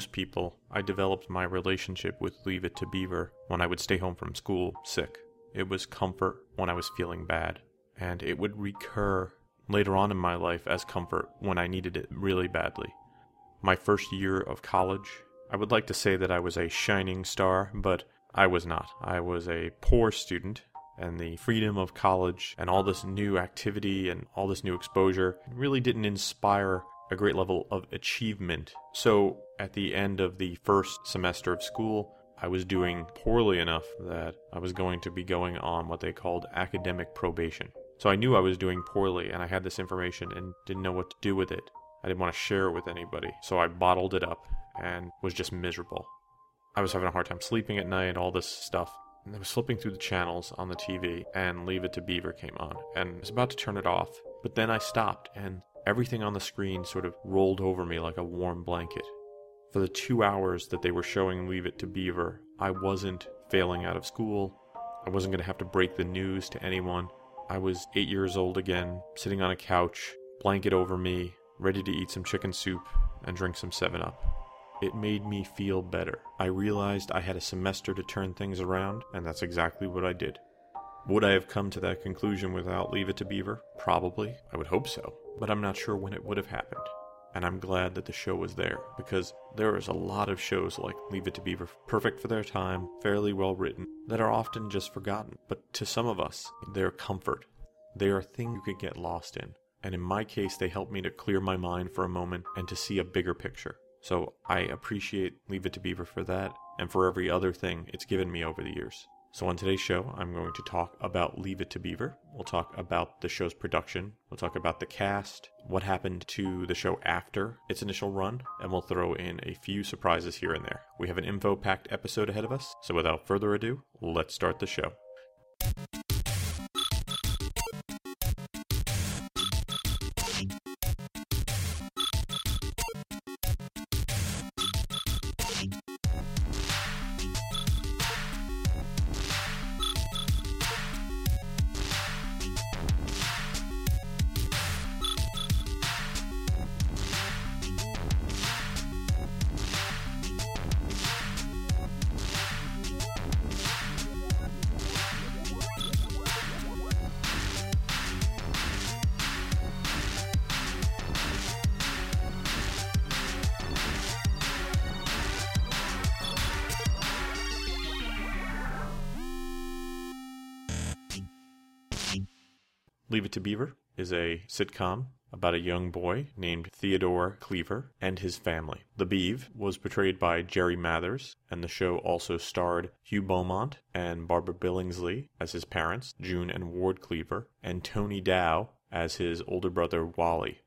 Most people, I developed my relationship with Leave It to Beaver when I would stay home from school sick. It was comfort when I was feeling bad, and it would recur later on in my life as comfort when I needed it really badly. My first year of college, I would like to say that I was a shining star, but I was not. I was a poor student, and the freedom of college and all this new activity and all this new exposure really didn't inspire a great level of achievement. So, at the end of the first semester of school, I was doing poorly enough that I was going to be going on what they called academic probation. So I knew I was doing poorly and I had this information and didn't know what to do with it. I didn't want to share it with anybody. So I bottled it up and was just miserable. I was having a hard time sleeping at night, all this stuff. And I was flipping through the channels on the TV and Leave It to Beaver came on. And I was about to turn it off. But then I stopped and everything on the screen sort of rolled over me like a warm blanket. For the two hours that they were showing Leave It to Beaver, I wasn't failing out of school. I wasn't going to have to break the news to anyone. I was eight years old again, sitting on a couch, blanket over me, ready to eat some chicken soup and drink some 7 Up. It made me feel better. I realized I had a semester to turn things around, and that's exactly what I did. Would I have come to that conclusion without Leave It to Beaver? Probably. I would hope so. But I'm not sure when it would have happened. And I'm glad that the show was there because there is a lot of shows like Leave It to Beaver, perfect for their time, fairly well written, that are often just forgotten. But to some of us, they're comfort. They are things you could get lost in. And in my case, they helped me to clear my mind for a moment and to see a bigger picture. So I appreciate Leave It to Beaver for that and for every other thing it's given me over the years. So, on today's show, I'm going to talk about Leave It to Beaver. We'll talk about the show's production. We'll talk about the cast, what happened to the show after its initial run, and we'll throw in a few surprises here and there. We have an info packed episode ahead of us, so without further ado, let's start the show. Leave It to Beaver is a sitcom about a young boy named Theodore Cleaver and his family. The Beeve was portrayed by Jerry Mathers, and the show also starred Hugh Beaumont and Barbara Billingsley as his parents, June and Ward Cleaver, and Tony Dow as his older brother Wally.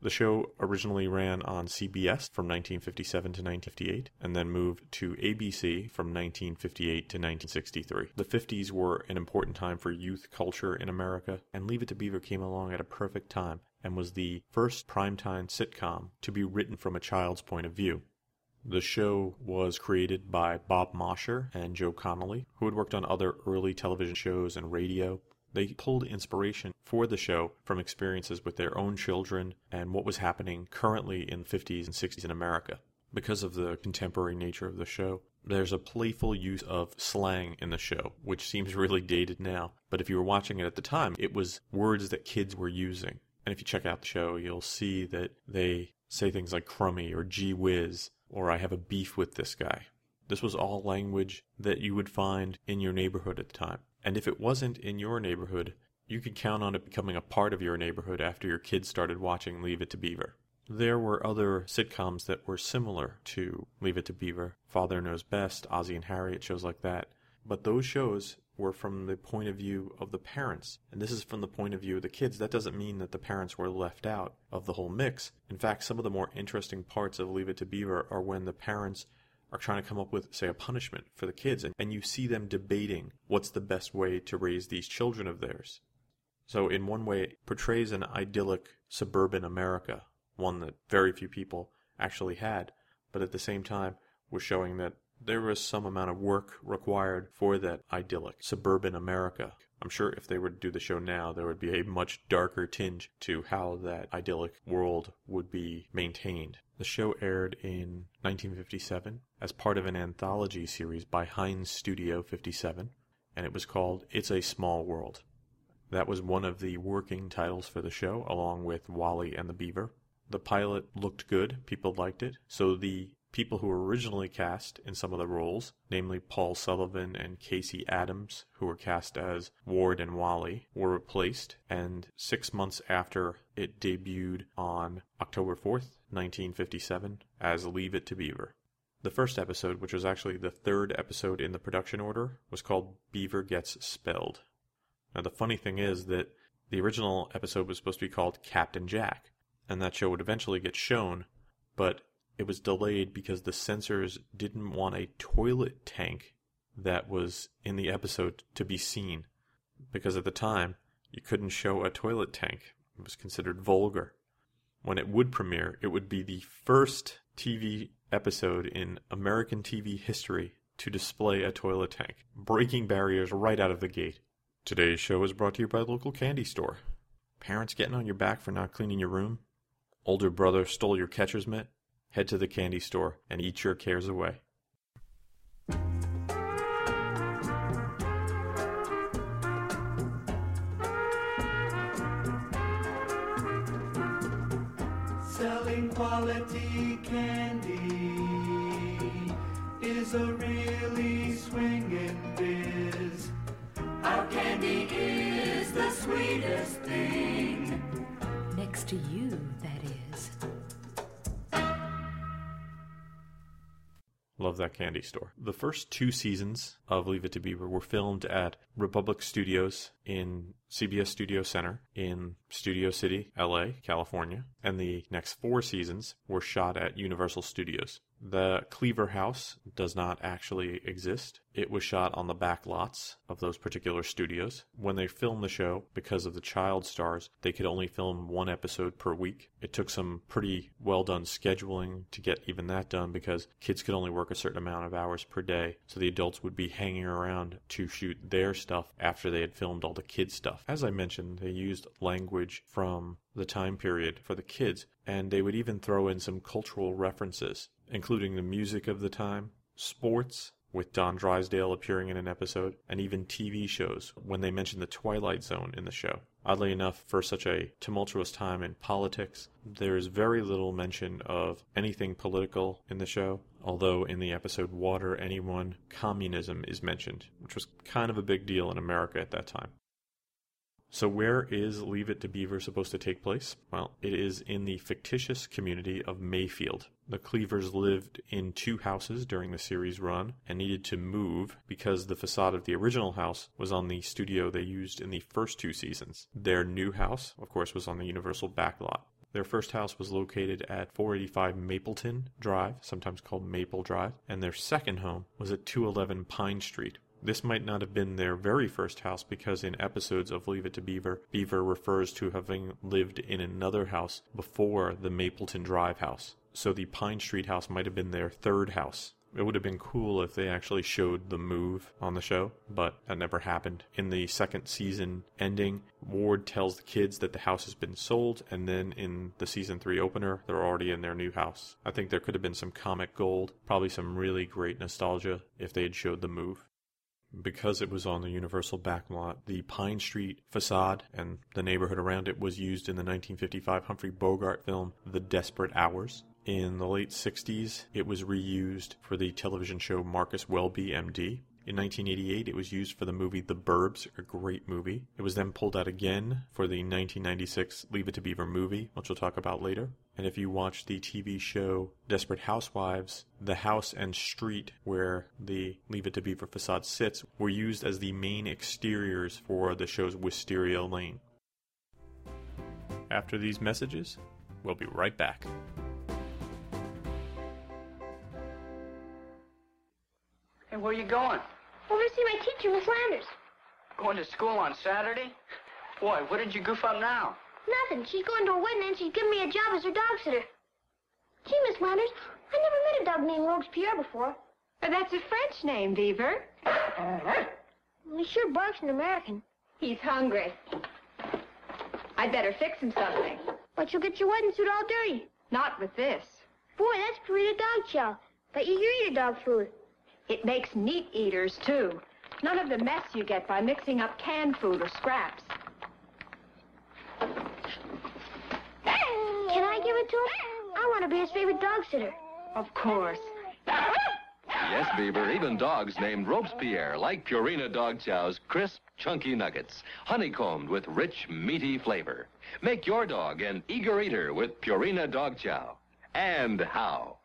The show originally ran on CBS from 1957 to 1958 and then moved to ABC from 1958 to 1963. The 50s were an important time for youth culture in America, and Leave It to Beaver came along at a perfect time and was the first primetime sitcom to be written from a child's point of view. The show was created by Bob Mosher and Joe Connolly, who had worked on other early television shows and radio. They pulled inspiration for the show from experiences with their own children and what was happening currently in the 50s and 60s in America. Because of the contemporary nature of the show, there's a playful use of slang in the show, which seems really dated now. But if you were watching it at the time, it was words that kids were using. And if you check out the show, you'll see that they say things like crummy or gee whiz or I have a beef with this guy. This was all language that you would find in your neighborhood at the time. And if it wasn't in your neighborhood, you could count on it becoming a part of your neighborhood after your kids started watching Leave It to Beaver. There were other sitcoms that were similar to Leave It to Beaver, Father Knows Best, Ozzie and Harriet, shows like that. But those shows were from the point of view of the parents, and this is from the point of view of the kids. That doesn't mean that the parents were left out of the whole mix. In fact, some of the more interesting parts of Leave It to Beaver are when the parents are trying to come up with, say, a punishment for the kids, and, and you see them debating what's the best way to raise these children of theirs. So, in one way, it portrays an idyllic suburban America, one that very few people actually had, but at the same time was showing that there was some amount of work required for that idyllic suburban America. I'm sure if they were to do the show now, there would be a much darker tinge to how that idyllic world would be maintained. The show aired in 1957 as part of an anthology series by Heinz Studio 57, and it was called It's a Small World. That was one of the working titles for the show, along with Wally and the Beaver. The pilot looked good, people liked it, so the people who were originally cast in some of the roles, namely Paul Sullivan and Casey Adams, who were cast as Ward and Wally, were replaced, and six months after it debuted on October 4th, 1957, as Leave It to Beaver. The first episode, which was actually the third episode in the production order, was called Beaver Gets Spelled. Now, the funny thing is that the original episode was supposed to be called Captain Jack, and that show would eventually get shown, but it was delayed because the censors didn't want a toilet tank that was in the episode to be seen. Because at the time, you couldn't show a toilet tank, it was considered vulgar. When it would premiere, it would be the first TV episode in American TV history to display a toilet tank, breaking barriers right out of the gate. Today's show is brought to you by local candy store. Parents getting on your back for not cleaning your room? Older brother stole your catcher's mitt? Head to the candy store and eat your cares away. Selling quality candy is a really swinging biz. Our candy is the sweetest thing. Next to you, that is. Love that candy store. The first two seasons of Leave It to Beaver were filmed at Republic Studios in CBS Studio Center in Studio City, LA, California, and the next four seasons were shot at Universal Studios. The Cleaver House does not actually exist. It was shot on the back lots of those particular studios. When they filmed the show, because of the child stars, they could only film one episode per week. It took some pretty well done scheduling to get even that done because kids could only work a certain amount of hours per day. So the adults would be hanging around to shoot their stuff after they had filmed all the kids' stuff. As I mentioned, they used language from the time period for the kids, and they would even throw in some cultural references including the music of the time, sports, with Don Drysdale appearing in an episode, and even TV shows when they mentioned the Twilight Zone in the show. Oddly enough, for such a tumultuous time in politics, there is very little mention of anything political in the show, although in the episode Water Anyone, communism is mentioned, which was kind of a big deal in America at that time. So, where is Leave It to Beaver supposed to take place? Well, it is in the fictitious community of Mayfield. The Cleavers lived in two houses during the series run and needed to move because the facade of the original house was on the studio they used in the first two seasons. Their new house, of course, was on the Universal backlot. Their first house was located at 485 Mapleton Drive, sometimes called Maple Drive, and their second home was at 211 Pine Street, this might not have been their very first house because in episodes of Leave It to Beaver, Beaver refers to having lived in another house before the Mapleton Drive house. So the Pine Street house might have been their third house. It would have been cool if they actually showed the move on the show, but that never happened. In the second season ending, Ward tells the kids that the house has been sold, and then in the season 3 opener, they're already in their new house. I think there could have been some comic gold, probably some really great nostalgia if they had showed the move because it was on the Universal backlot, the Pine Street facade and the neighborhood around it was used in the 1955 Humphrey Bogart film The Desperate Hours. In the late 60s, it was reused for the television show Marcus Welby, MD. In 1988, it was used for the movie The Burbs, a great movie. It was then pulled out again for the 1996 Leave It to Beaver movie, which we'll talk about later. And if you watch the TV show Desperate Housewives, the house and street where the Leave It to Beaver facade sits were used as the main exteriors for the show's Wisteria Lane. After these messages, we'll be right back. Hey, where are you going? Over to see my teacher, Miss Landers. Going to school on Saturday? Boy, what did you goof up now? Nothing. She's going to a wedding and she's giving me a job as her dog sitter. Gee, Miss Landers, I never met a dog named Robespierre before. That's a French name, Beaver. Uh-huh. He sure barks an American. He's hungry. I'd better fix him something. But you'll get your wedding suit all dirty. Not with this. Boy, that's Purina dog chow. But you eat a dog food. It makes meat eaters, too. None of the mess you get by mixing up canned food or scraps. Can I give it to him? I want to be his favorite dog sitter. Of course. Yes, Beaver, even dogs named Robespierre like Purina Dog Chow's crisp, chunky nuggets, honeycombed with rich, meaty flavor. Make your dog an eager eater with Purina Dog Chow. And how?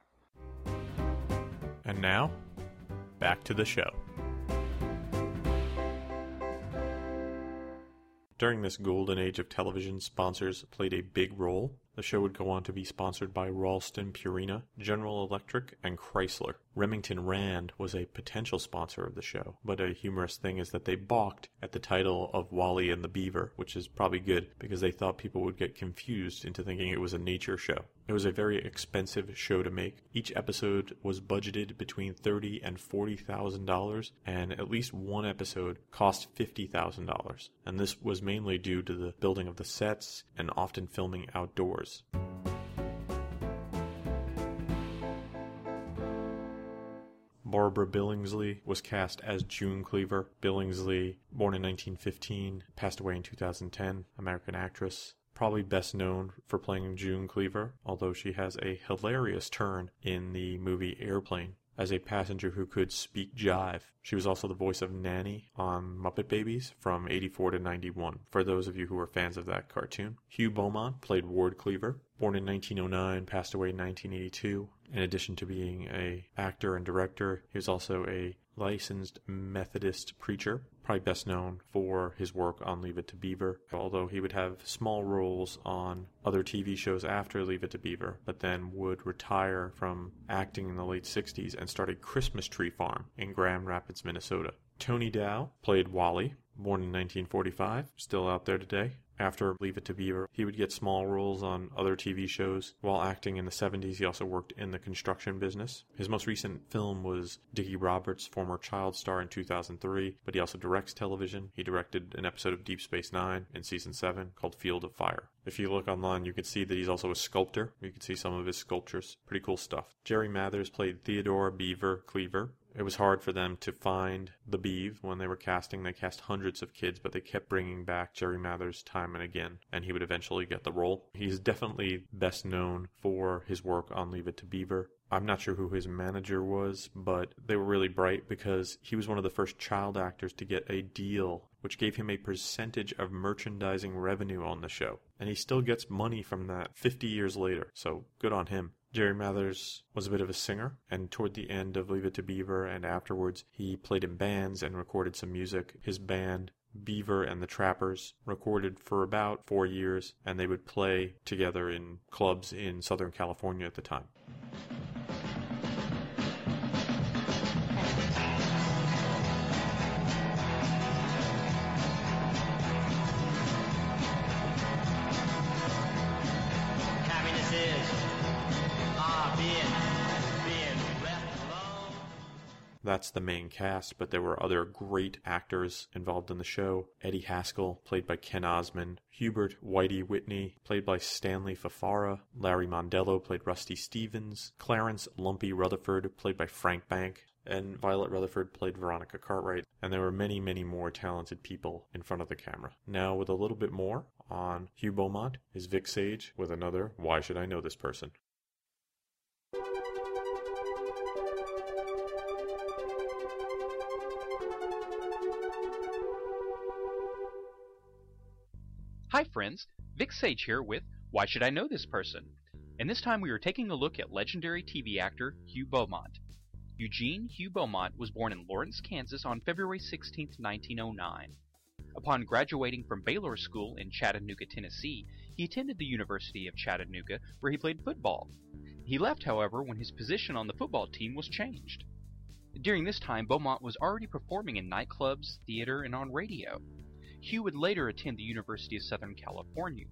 And now, back to the show. During this golden age of television, sponsors played a big role. The show would go on to be sponsored by Ralston Purina, General Electric, and Chrysler. Remington Rand was a potential sponsor of the show, but a humorous thing is that they balked at the title of Wally and the Beaver, which is probably good because they thought people would get confused into thinking it was a nature show. It was a very expensive show to make. Each episode was budgeted between thirty and forty thousand dollars, and at least one episode cost fifty thousand dollars. And this was mainly due to the building of the sets and often filming outdoors. Barbara Billingsley was cast as June Cleaver. Billingsley, born in 1915, passed away in 2010, American actress. Probably best known for playing June Cleaver, although she has a hilarious turn in the movie Airplane as a passenger who could speak jive. She was also the voice of Nanny on Muppet Babies from 84 to 91, for those of you who are fans of that cartoon. Hugh Beaumont played Ward Cleaver, born in 1909, passed away in 1982. In addition to being a actor and director, he was also a licensed Methodist preacher, probably best known for his work on Leave It to Beaver, although he would have small roles on other TV shows after Leave It to Beaver, but then would retire from acting in the late 60s and start a Christmas tree farm in Grand Rapids, Minnesota. Tony Dow played Wally, born in 1945, still out there today. After Leave It to Beaver, he would get small roles on other TV shows. While acting in the 70s, he also worked in the construction business. His most recent film was Dickie Roberts, former child star in 2003, but he also directs television. He directed an episode of Deep Space Nine in season 7 called Field of Fire. If you look online, you can see that he's also a sculptor. You can see some of his sculptures. Pretty cool stuff. Jerry Mathers played Theodore Beaver Cleaver. It was hard for them to find the Beeve when they were casting. They cast hundreds of kids, but they kept bringing back Jerry Mathers time and again, and he would eventually get the role. He's definitely best known for his work on Leave It to Beaver. I'm not sure who his manager was, but they were really bright because he was one of the first child actors to get a deal which gave him a percentage of merchandising revenue on the show. And he still gets money from that 50 years later, so good on him. Jerry Mathers was a bit of a singer, and toward the end of Leave It to Beaver and afterwards, he played in bands and recorded some music. His band, Beaver and the Trappers, recorded for about four years, and they would play together in clubs in Southern California at the time. That's the main cast, but there were other great actors involved in the show. Eddie Haskell, played by Ken Osmond. Hubert Whitey Whitney, played by Stanley Fafara. Larry Mondello, played Rusty Stevens. Clarence Lumpy Rutherford, played by Frank Bank. And Violet Rutherford played Veronica Cartwright. And there were many, many more talented people in front of the camera. Now, with a little bit more on Hugh Beaumont, is Vic Sage with another Why Should I Know This Person? Hi, friends. Vic Sage here with Why Should I Know This Person? and this time we are taking a look at legendary TV actor Hugh Beaumont. Eugene Hugh Beaumont was born in Lawrence, Kansas on February 16, 1909. Upon graduating from Baylor School in Chattanooga, Tennessee, he attended the University of Chattanooga where he played football. He left, however, when his position on the football team was changed. During this time, Beaumont was already performing in nightclubs, theater, and on radio. Hugh would later attend the University of Southern California,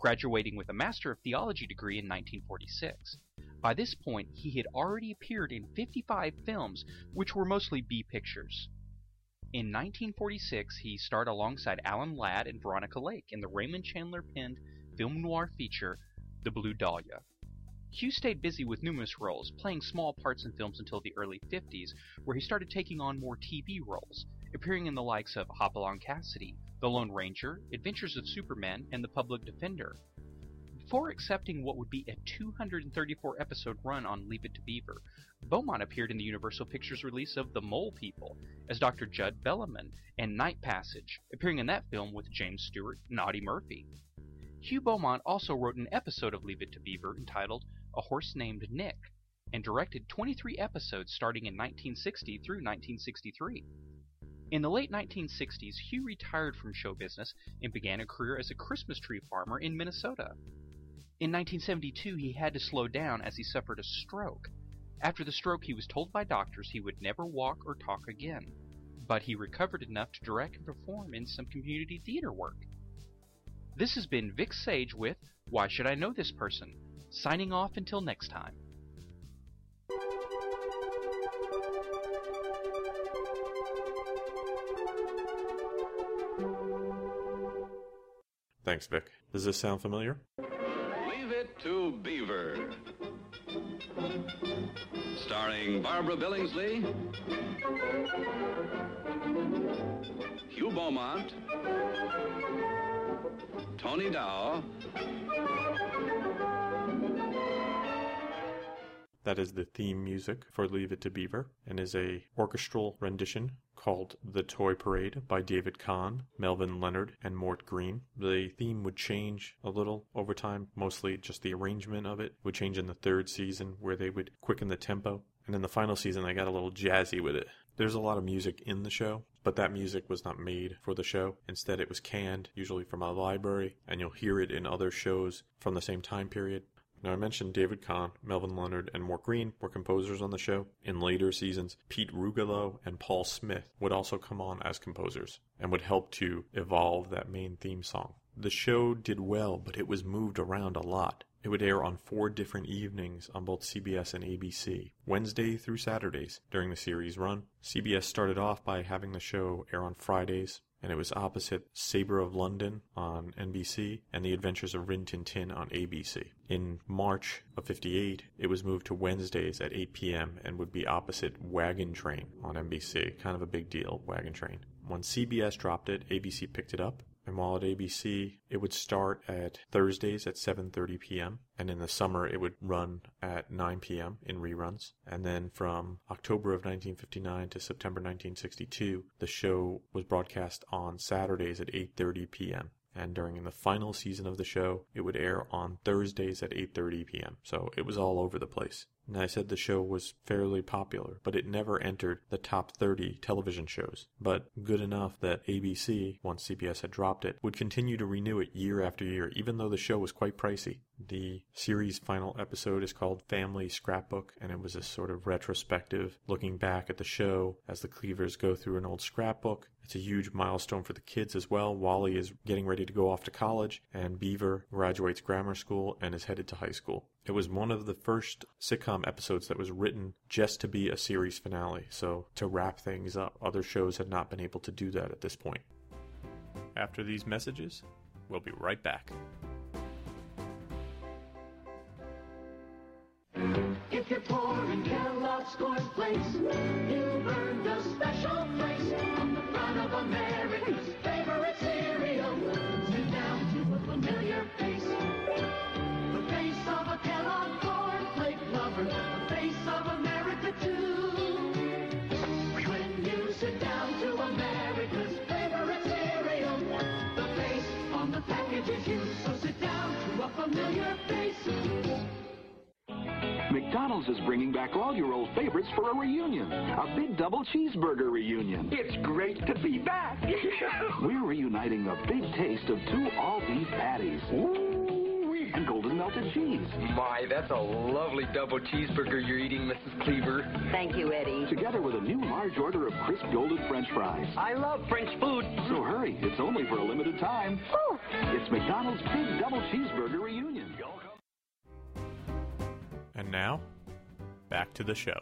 graduating with a Master of Theology degree in 1946. By this point, he had already appeared in 55 films, which were mostly B pictures. In 1946, he starred alongside Alan Ladd and Veronica Lake in the Raymond Chandler penned film noir feature, The Blue Dahlia. Hugh stayed busy with numerous roles, playing small parts in films until the early 50s, where he started taking on more TV roles, appearing in the likes of Hopalong Cassidy, The Lone Ranger, Adventures of Superman, and The Public Defender. Before accepting what would be a 234 episode run on Leave It to Beaver, Beaumont appeared in the Universal Pictures release of The Mole People as Dr. Judd Bellamy and Night Passage, appearing in that film with James Stewart and Audie Murphy. Hugh Beaumont also wrote an episode of Leave It to Beaver entitled A Horse Named Nick and directed 23 episodes starting in 1960 through 1963. In the late 1960s, Hugh retired from show business and began a career as a Christmas tree farmer in Minnesota. In 1972, he had to slow down as he suffered a stroke. After the stroke, he was told by doctors he would never walk or talk again, but he recovered enough to direct and perform in some community theater work. This has been Vic Sage with Why Should I Know This Person? Signing off until next time. Thanks, Vic. Does this sound familiar? Leave it to Beaver. Starring Barbara Billingsley, Hugh Beaumont, Tony Dow, That is the theme music for Leave It to Beaver and is a orchestral rendition called The Toy Parade by David Kahn, Melvin Leonard, and Mort Greene. The theme would change a little over time, mostly just the arrangement of it would change in the third season where they would quicken the tempo. And in the final season, they got a little jazzy with it. There's a lot of music in the show, but that music was not made for the show. Instead, it was canned, usually from a library, and you'll hear it in other shows from the same time period. Now, I mentioned David Kahn, Melvin Leonard, and Mort Greene were composers on the show. In later seasons, Pete Rugolo and Paul Smith would also come on as composers and would help to evolve that main theme song. The show did well, but it was moved around a lot. It would air on four different evenings on both CBS and ABC, Wednesday through Saturdays during the series run. CBS started off by having the show air on Fridays, and it was opposite Sabre of London on NBC and The Adventures of Rin Tin Tin on ABC. In March of 58, it was moved to Wednesdays at 8 p.m. and would be opposite Wagon Train on NBC. Kind of a big deal, Wagon Train. When CBS dropped it, ABC picked it up and while at ABC, it would start at Thursdays at 7:30 p.m. and in the summer it would run at 9 p.m. in reruns. And then from October of 1959 to September 1962, the show was broadcast on Saturdays at 8:30 p.m. And during the final season of the show, it would air on Thursdays at 8:30 p.m. So it was all over the place. And I said the show was fairly popular, but it never entered the top 30 television shows. But good enough that ABC, once CBS had dropped it, would continue to renew it year after year, even though the show was quite pricey. The series' final episode is called Family Scrapbook, and it was a sort of retrospective looking back at the show as the Cleavers go through an old scrapbook. It's a huge milestone for the kids as well. Wally is getting ready to go off to college, and Beaver graduates grammar school and is headed to high school. It was one of the first sitcom episodes that was written just to be a series finale, so to wrap things up. Other shows had not been able to do that at this point. After these messages, we'll be right back. If you're pouring Kellogg's Corn Flakes, you've earned a special McDonald's is bringing back all your old favorites for a reunion. A big double cheeseburger reunion. It's great to be back. We're reuniting the big taste of two all-beef patties. Ooh, And golden melted cheese. My, that's a lovely double cheeseburger you're eating, Mrs. Cleaver. Thank you, Eddie. Together with a new large order of crisp golden french fries. I love French food. So hurry, it's only for a limited time. Oh. It's McDonald's Big Double Cheeseburger Reunion. And now, back to the show.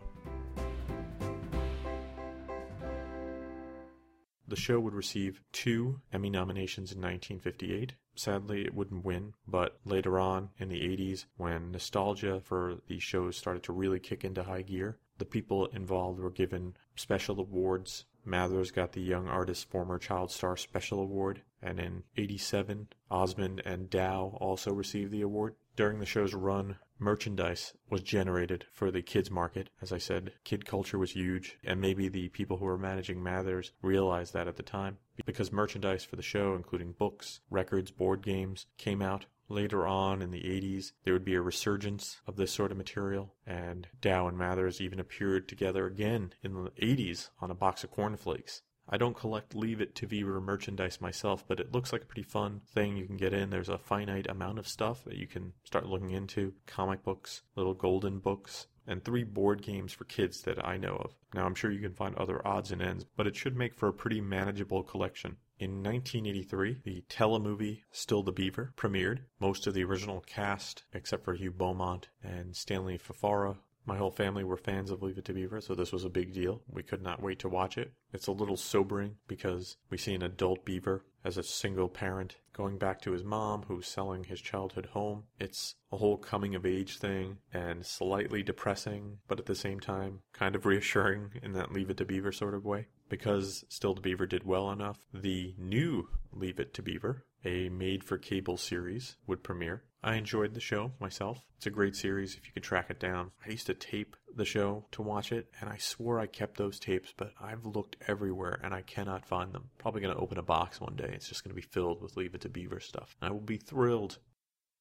The show would receive two Emmy nominations in 1958. Sadly, it wouldn't win, but later on in the 80s, when nostalgia for these shows started to really kick into high gear, the people involved were given special awards. Mathers got the Young Artist Former Child Star Special Award, and in 87, Osmond and Dow also received the award. During the show's run, merchandise was generated for the kids market. As I said, kid culture was huge, and maybe the people who were managing Mathers realized that at the time. Because merchandise for the show, including books, records, board games, came out later on in the 80s, there would be a resurgence of this sort of material, and Dow and Mathers even appeared together again in the 80s on a box of cornflakes. I don't collect Leave It to Beaver merchandise myself, but it looks like a pretty fun thing you can get in. There's a finite amount of stuff that you can start looking into comic books, little golden books, and three board games for kids that I know of. Now, I'm sure you can find other odds and ends, but it should make for a pretty manageable collection. In 1983, the telemovie Still the Beaver premiered. Most of the original cast, except for Hugh Beaumont and Stanley Fafara, my whole family were fans of Leave It to Beaver, so this was a big deal. We could not wait to watch it. It's a little sobering because we see an adult beaver as a single parent going back to his mom who's selling his childhood home. It's a whole coming of age thing and slightly depressing, but at the same time kind of reassuring in that Leave It to Beaver sort of way. Because Still the Beaver did well enough, the new Leave It to Beaver, a made for cable series, would premiere. I enjoyed the show myself. It's a great series if you can track it down. I used to tape the show to watch it, and I swore I kept those tapes, but I've looked everywhere and I cannot find them. Probably going to open a box one day. It's just going to be filled with Leave It to Beaver stuff. I will be thrilled.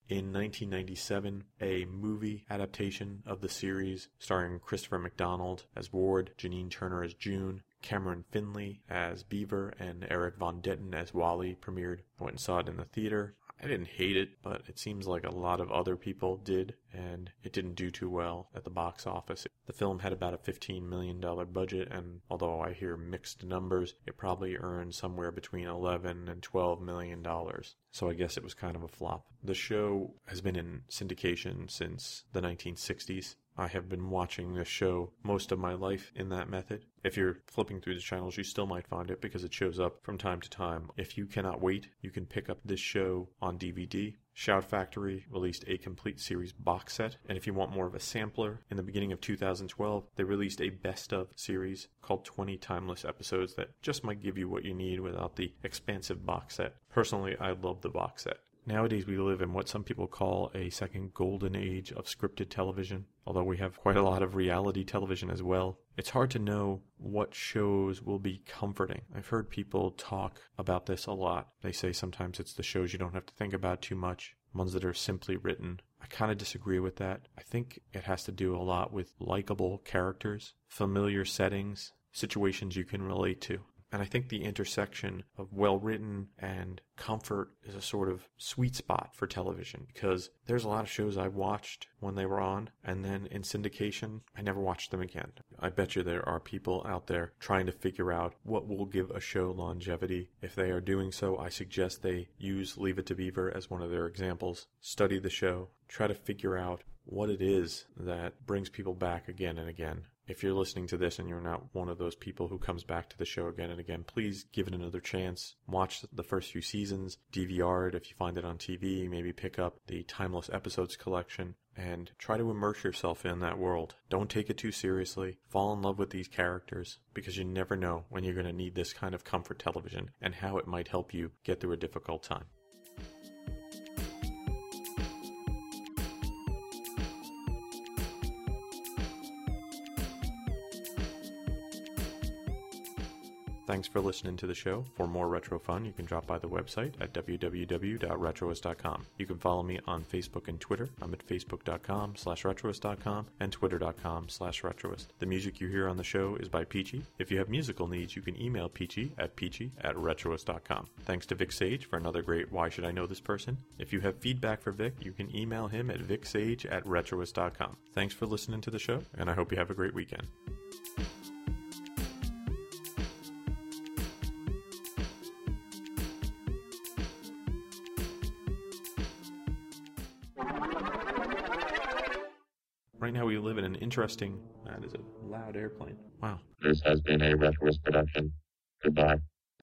In 1997, a movie adaptation of the series starring Christopher McDonald as Ward, Janine Turner as June, Cameron Finley as Beaver, and Eric Von Detten as Wally premiered. I went and saw it in the theater. I didn't hate it, but it seems like a lot of other people did, and it didn't do too well at the box office. The film had about a $15 million budget, and although I hear mixed numbers, it probably earned somewhere between 11 and 12 million dollars. So I guess it was kind of a flop. The show has been in syndication since the 1960s. I have been watching this show most of my life in that method. If you're flipping through the channels, you still might find it because it shows up from time to time. If you cannot wait, you can pick up this show on DVD. Shout Factory released a complete series box set, and if you want more of a sampler, in the beginning of 2012, they released a best of series called 20 Timeless Episodes that just might give you what you need without the expansive box set. Personally, I love the box set. Nowadays, we live in what some people call a second golden age of scripted television, although we have quite a lot of reality television as well. It's hard to know what shows will be comforting. I've heard people talk about this a lot. They say sometimes it's the shows you don't have to think about too much, ones that are simply written. I kind of disagree with that. I think it has to do a lot with likable characters, familiar settings, situations you can relate to. And I think the intersection of well written and comfort is a sort of sweet spot for television because there's a lot of shows I watched when they were on, and then in syndication, I never watched them again. I bet you there are people out there trying to figure out what will give a show longevity. If they are doing so, I suggest they use Leave It to Beaver as one of their examples. Study the show, try to figure out what it is that brings people back again and again. If you're listening to this and you're not one of those people who comes back to the show again and again, please give it another chance. Watch the first few seasons, DVR it if you find it on TV, maybe pick up the Timeless Episodes collection and try to immerse yourself in that world. Don't take it too seriously. Fall in love with these characters because you never know when you're going to need this kind of comfort television and how it might help you get through a difficult time. Thanks for listening to the show. For more retro fun, you can drop by the website at www.retroist.com. You can follow me on Facebook and Twitter. I'm at facebook.com slash retroist.com and twitter.com slash retroist. The music you hear on the show is by Peachy. If you have musical needs, you can email Peachy at peachy at retroist.com. Thanks to Vic Sage for another great Why Should I Know This Person? If you have feedback for Vic, you can email him at vicsage at retroist.com. Thanks for listening to the show, and I hope you have a great weekend. We live in an interesting. That is a loud airplane. Wow. This has been a Retroist production. Goodbye.